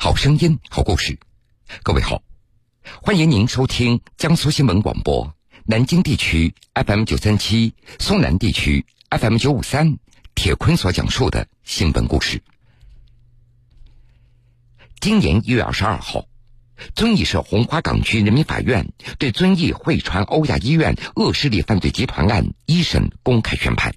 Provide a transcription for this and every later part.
好声音，好故事。各位好，欢迎您收听江苏新闻广播南京地区 FM 九三七、苏南地区 FM 九五三。铁坤所讲述的新闻故事。今年一月二十二号，遵义市红花岗区人民法院对遵义汇川欧亚医院恶势力犯罪集团案一审公开宣判，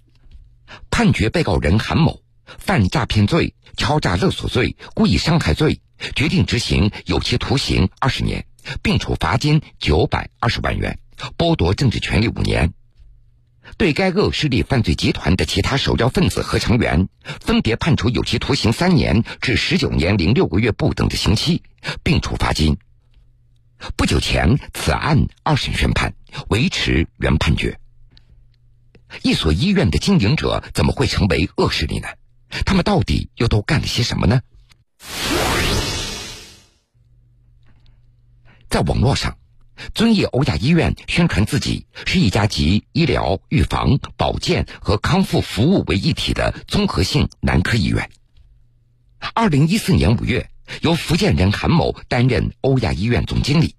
判决被告人韩某犯诈骗罪、敲诈勒索罪、故意伤害罪。决定执行有期徒刑二十年，并处罚金九百二十万元，剥夺政治权利五年。对该恶势力犯罪集团的其他首要分子和成员，分别判处有期徒刑三年至十九年零六个月不等的刑期，并处罚金。不久前，此案二审宣判，维持原判决。一所医院的经营者怎么会成为恶势力呢？他们到底又都干了些什么呢？在网络上，遵义欧亚医院宣传自己是一家集医疗、预防、保健和康复服务为一体的综合性男科医院。二零一四年五月，由福建人韩某担任欧亚医院总经理，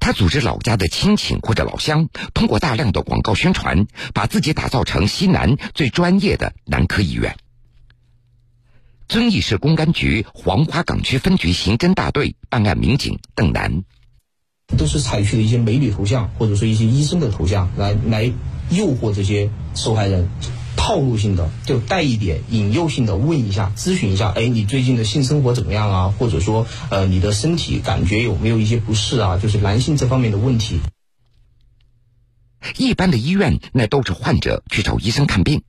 他组织老家的亲戚或者老乡，通过大量的广告宣传，把自己打造成西南最专业的男科医院。遵义市公安局黄花岗区分局刑侦大队办案民警邓楠。都是采取了一些美女头像，或者说一些医生的头像，来来诱惑这些受害人，套路性的就带一点引诱性的问一下、咨询一下，哎，你最近的性生活怎么样啊？或者说，呃，你的身体感觉有没有一些不适啊？就是男性这方面的问题。一般的医院那都是患者去找医生看病，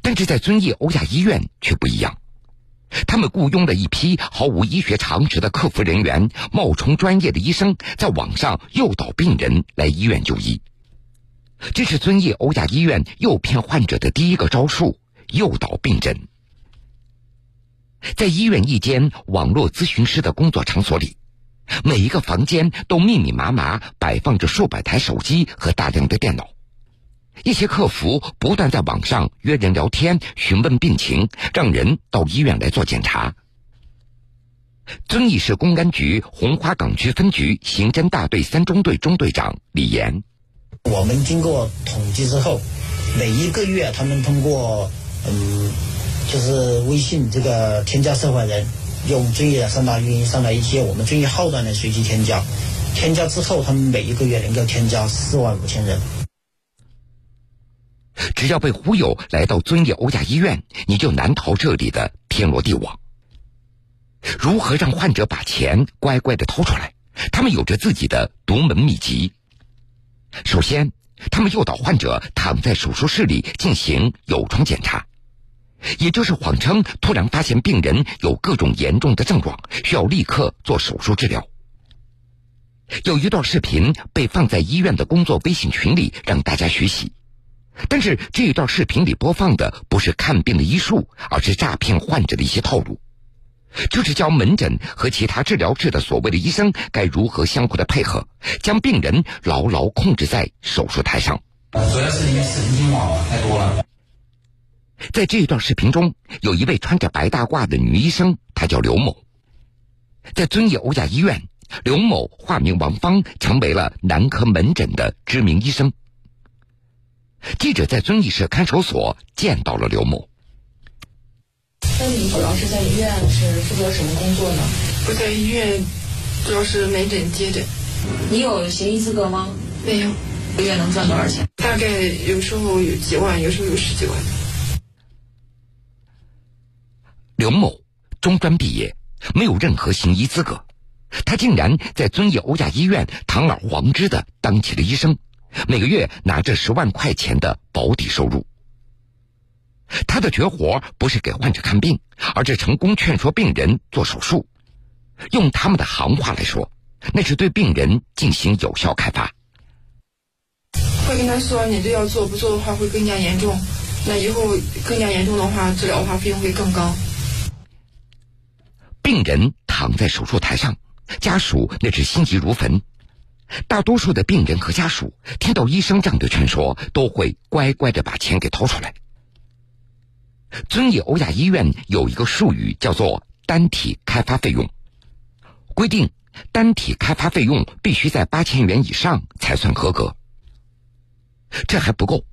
但是在遵义欧亚医院却不一样。他们雇佣了一批毫无医学常识的客服人员，冒充专业的医生，在网上诱导病人来医院就医。这是遵义欧亚医院诱骗患者的第一个招数——诱导病人。在医院一间网络咨询师的工作场所里，每一个房间都密密麻麻摆放着数百台手机和大量的电脑。一些客服不断在网上约人聊天，询问病情，让人到医院来做检查。遵义市公安局红花岗区分局刑侦大队三中队中队长李岩：我们经过统计之后，每一个月他们通过嗯，就是微信这个添加受害人，用遵义的三大运营商的一些我们遵义号段来随机添加，添加之后，他们每一个月能够添加四万五千人。只要被忽悠来到遵义欧亚医院，你就难逃这里的天罗地网。如何让患者把钱乖乖的掏出来？他们有着自己的独门秘籍。首先，他们诱导患者躺在手术室里进行有创检查，也就是谎称突然发现病人有各种严重的症状，需要立刻做手术治疗。有一段视频被放在医院的工作微信群里，让大家学习。但是这一段视频里播放的不是看病的医术，而是诈骗患者的一些套路，就是教门诊和其他治疗室的所谓的医生该如何相互的配合，将病人牢牢控制在手术台上。主要是因为神经网太多了。在这一段视频中，有一位穿着白大褂的女医生，她叫刘某，在遵义欧亚医院，刘某化名王芳，成为了男科门诊的知名医生。记者在遵义市看守所见到了刘某。那你主要是在医院是负责什么工作呢？我在医院主要是门诊接诊。你有行医资格吗？没有。一个月能赚多少钱？大概有时候有几万，有时候有十几万。刘某中专毕业，没有任何行医资格，他竟然在遵义欧亚医院堂而皇之的当起了医生。每个月拿着十万块钱的保底收入，他的绝活不是给患者看病，而是成功劝说病人做手术。用他们的行话来说，那是对病人进行有效开发。会跟他说，你这要做，不做的话会更加严重。那以后更加严重的话，治疗的话费用会更高。病人躺在手术台上，家属那是心急如焚。大多数的病人和家属听到医生这样的劝说，都会乖乖的把钱给掏出来。遵义欧亚医院有一个术语叫做单体开发费用，规定单体开发费用必须在八千元以上才算合格。这还不够，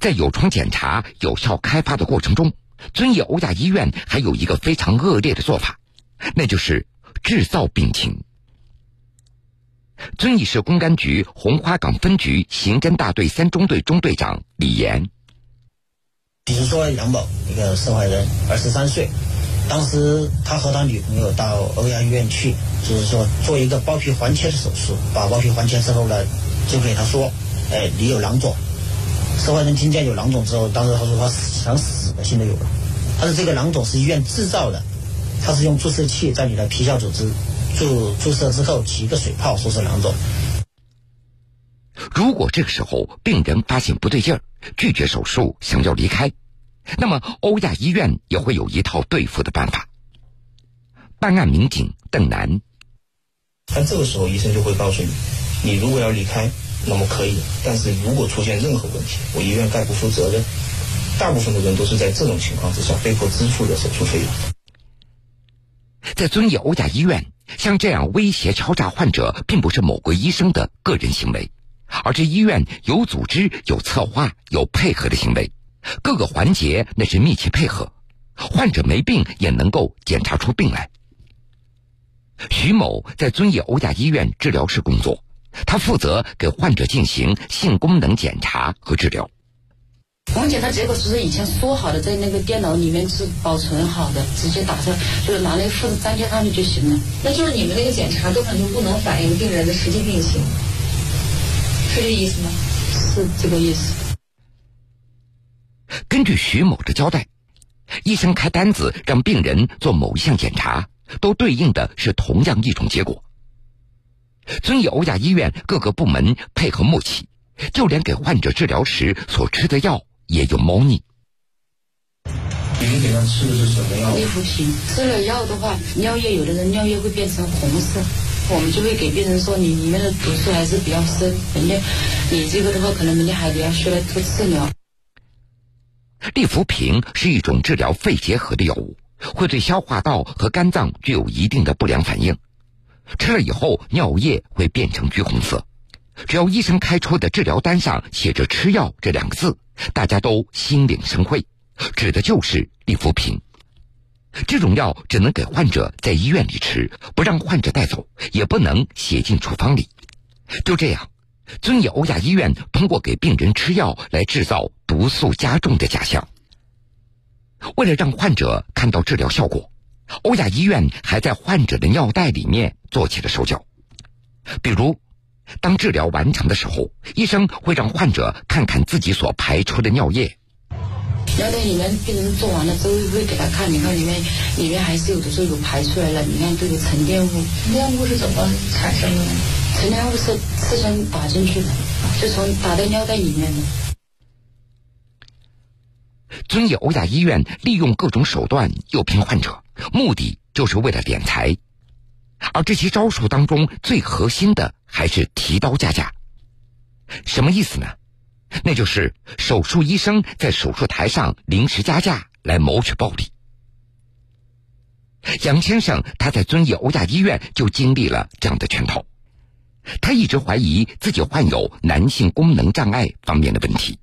在有窗检查、有效开发的过程中，遵义欧亚医院还有一个非常恶劣的做法，那就是制造病情。遵义市公安局红花岗分局刑侦大队三中队中队长李岩，比如说杨某一个受害人，二十三岁，当时他和他女朋友到欧亚医院去，就是说做一个包皮环切的手术。把包皮环切之后呢，就给他说：“哎，你有囊肿。”受害人听见有囊肿之后，当时他说他想死的心都有了。但是这个囊肿是医院制造的，他是用注射器在你的皮下组织。注注射之后起一个水泡，说是囊肿。如果这个时候病人发现不对劲儿，拒绝手术，想要离开，那么欧亚医院也会有一套对付的办法。办案民警邓楠，那这个时候医生就会告诉你，你如果要离开，那么可以；但是如果出现任何问题，我医院概不负责任。大部分的人都是在这种情况之下被迫支付的手术费用。在遵义欧亚医院。像这样威胁敲诈患者，并不是某个医生的个人行为，而是医院有组织、有策划、有配合的行为，各个环节那是密切配合，患者没病也能够检查出病来。徐某在遵义欧亚医院治疗室工作，他负责给患者进行性功能检查和治疗。我们检查结果是以前说好的，在那个电脑里面是保存好的，直接打上，就是拿那个复制粘贴上去就行了。那就是你们那个检查根本就不能反映病人的实际病情，是这意思吗？是这个意思。根据徐某的交代，医生开单子让病人做某一项检查，都对应的是同样一种结果。遵义欧亚医院各个部门配合默契，就连给患者治疗时所吃的药。也有猫腻。你们给他吃的是什么药？利福平。吃了药的话，尿液有的人尿液会变成红色，我们就会给病人说你里面的毒素还是比较深，人家你这个的话可能明天还得要需要做治疗。利福平是一种治疗肺结核的药物，会对消化道和肝脏具有一定的不良反应，吃了以后尿液会变成橘红色。只要医生开出的治疗单上写着“吃药”这两个字。大家都心领神会，指的就是利福平。这种药只能给患者在医院里吃，不让患者带走，也不能写进处方里。就这样，遵义欧亚医院通过给病人吃药来制造毒素加重的假象。为了让患者看到治疗效果，欧亚医院还在患者的尿袋里面做起了手脚，比如。当治疗完成的时候，医生会让患者看看自己所排出的尿液。尿袋里面病人做完了之后，会给他看，你看里面里面还是有的时候有排出来了。你看这个沉淀物，沉淀物是怎么产生的呢？沉淀物是刺针打进去的，就从打在尿袋里面的。遵义欧亚医院利用各种手段诱骗患者，目的就是为了敛财。而这些招数当中，最核心的还是提刀加价。什么意思呢？那就是手术医生在手术台上临时加价来谋取暴利。杨先生他在遵义欧亚医院就经历了这样的圈套，他一直怀疑自己患有男性功能障碍方面的问题。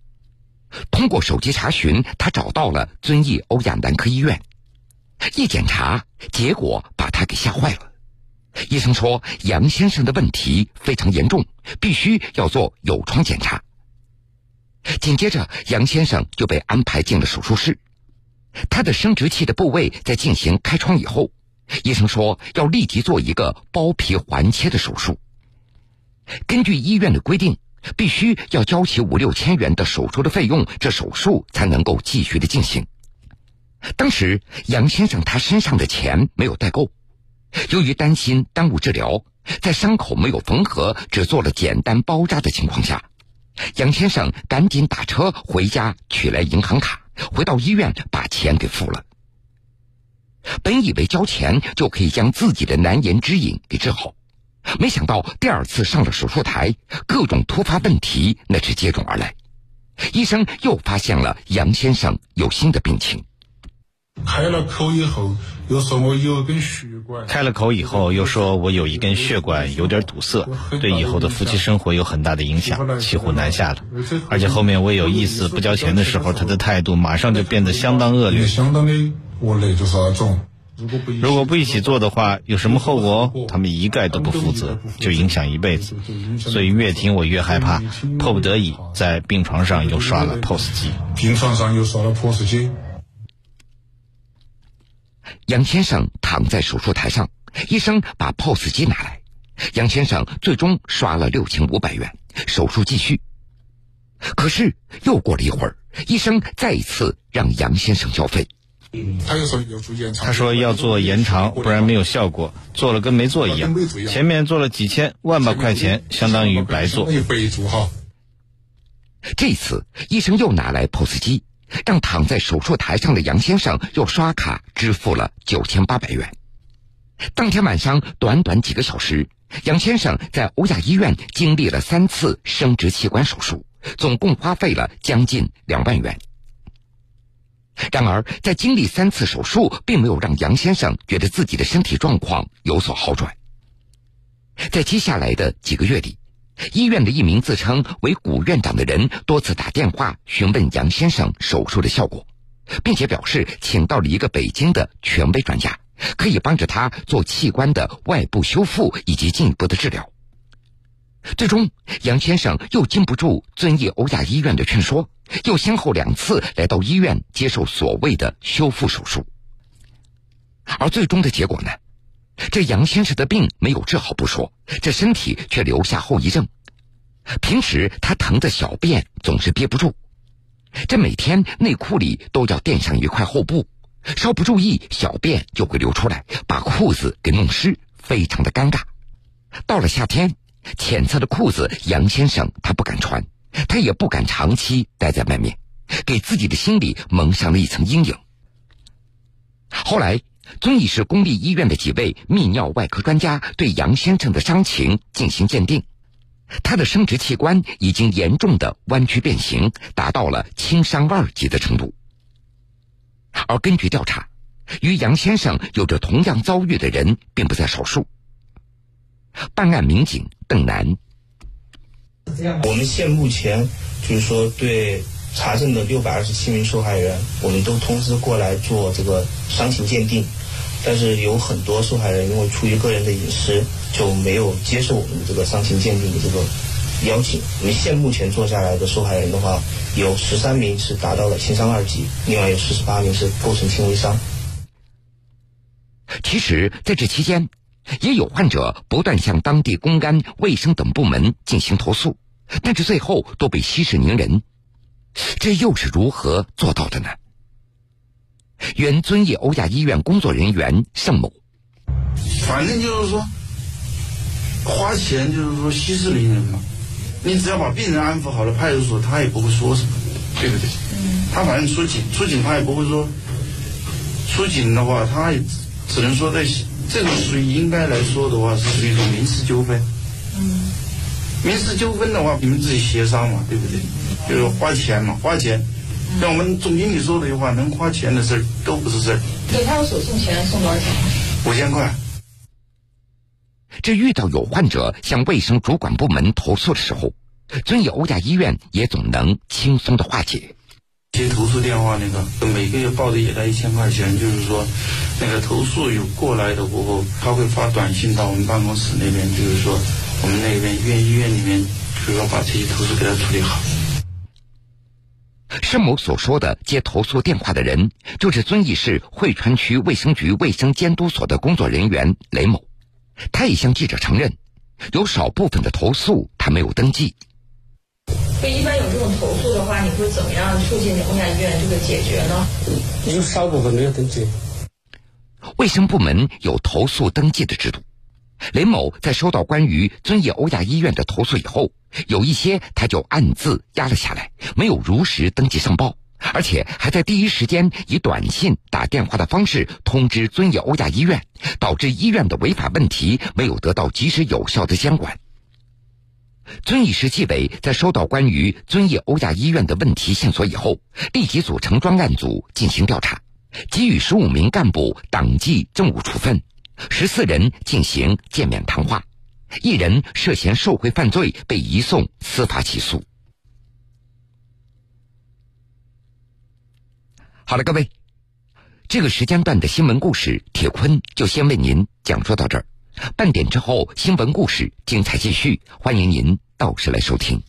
通过手机查询，他找到了遵义欧亚男科医院，一检查，结果把他给吓坏了。医生说，杨先生的问题非常严重，必须要做有创检查。紧接着，杨先生就被安排进了手术室。他的生殖器的部位在进行开创以后，医生说要立即做一个包皮环切的手术。根据医院的规定，必须要交齐五六千元的手术的费用，这手术才能够继续的进行。当时，杨先生他身上的钱没有带够。由于担心耽误治疗，在伤口没有缝合、只做了简单包扎的情况下，杨先生赶紧打车回家取来银行卡，回到医院把钱给付了。本以为交钱就可以将自己的难言之隐给治好，没想到第二次上了手术台，各种突发问题那是接踵而来，医生又发现了杨先生有新的病情。开了口以后，又说我有一根血管。开了口以后，又说我有一根血管有点堵塞，对以后的夫妻生活有很大的影响，骑虎难下了。而且后面我有意思不交钱的时候，他的态度马上就变得相当恶劣。相当的恶劣就是那种。如果不一起做的话，有什么后果？他们一概都不负责，就影响一辈子。所以越听我越害怕，迫不得已在病床上又刷了 POS 机。病床上又刷了 POS 机。杨先生躺在手术台上，医生把 POS 机拿来，杨先生最终刷了六千五百元，手术继续。可是又过了一会儿，医生再一次让杨先生交费。他又说要做延长，他说要做延长，不然没有效果，做了跟没做一样。前面做了几千万把块钱，相当于白做。这次医生又拿来 POS 机，让躺在手术台上的杨先生又刷卡支付了九千八百元。当天晚上短短几个小时，杨先生在欧亚医院经历了三次生殖器官手术，总共花费了将近两万元。然而，在经历三次手术，并没有让杨先生觉得自己的身体状况有所好转。在接下来的几个月里，医院的一名自称为古院长的人多次打电话询问杨先生手术的效果，并且表示请到了一个北京的权威专家，可以帮着他做器官的外部修复以及进一步的治疗。最终，杨先生又经不住遵义欧亚医院的劝说，又先后两次来到医院接受所谓的修复手术。而最终的结果呢？这杨先生的病没有治好不说，这身体却留下后遗症。平时他疼的小便总是憋不住，这每天内裤里都要垫上一块厚布，稍不注意小便就会流出来，把裤子给弄湿，非常的尴尬。到了夏天。浅色的裤子，杨先生他不敢穿，他也不敢长期待在外面，给自己的心里蒙上了一层阴影。后来，遵义市公立医院的几位泌尿外科专家对杨先生的伤情进行鉴定，他的生殖器官已经严重的弯曲变形，达到了轻伤二级的程度。而根据调查，与杨先生有着同样遭遇的人并不在少数。办案民警邓楠，我们现目前就是说对查证的六百二十七名受害人，我们都通知过来做这个伤情鉴定，但是有很多受害人因为出于个人的隐私，就没有接受我们的这个伤情鉴定的这个邀请。我们现目前做下来的受害人的话，有十三名是达到了轻伤二级，另外有四十八名是构成轻微伤。其实，在这期间。也有患者不断向当地公安、卫生等部门进行投诉，但是最后都被息事宁人。这又是如何做到的呢？原遵义欧亚医院工作人员盛某，反正就是说，花钱就是说息事宁人嘛。你只要把病人安抚好了，派出所他也不会说什么，对不对？他反正出警，出警他也不会说。出警的话，他也只能说在。这个属于应该来说的话，是属于一种民事纠纷。嗯，民事纠纷的话，你们自己协商嘛，对不对？就是花钱嘛，花钱。像我们总经理说的话，能花钱的事儿都不是事儿。给派出所送钱送多少钱？五千块。这遇到有患者向卫生主管部门投诉的时候，遵义欧亚医院也总能轻松的化解。接投诉电话那个，每个月报的也在一千块钱，就是说，那个投诉有过来的过后，他会发短信到我们办公室那边，就是说，我们那边医院医院里面，就是说把这些投诉给他处理好。申某所说的接投诉电话的人，就是遵义市汇川区卫生局卫生监督所的工作人员雷某，他也向记者承认，有少部分的投诉他没有登记。就一般有这种投诉的话，你会怎么样促进欧亚医院这个解决呢？有少部分没有登记。卫生部门有投诉登记的制度。雷某在收到关于遵义欧亚医院的投诉以后，有一些他就暗自压了下来，没有如实登记上报，而且还在第一时间以短信、打电话的方式通知遵义欧亚医院，导致医院的违法问题没有得到及时有效的监管。遵义市纪委在收到关于遵义欧亚医院的问题线索以后，立即组成专案组进行调查，给予十五名干部党纪政务处分，十四人进行见面谈话，一人涉嫌受贿犯罪被移送司法起诉。好了，各位，这个时间段的新闻故事，铁坤就先为您讲述到这儿。半点之后，新闻故事精彩继续，欢迎您到时来收听。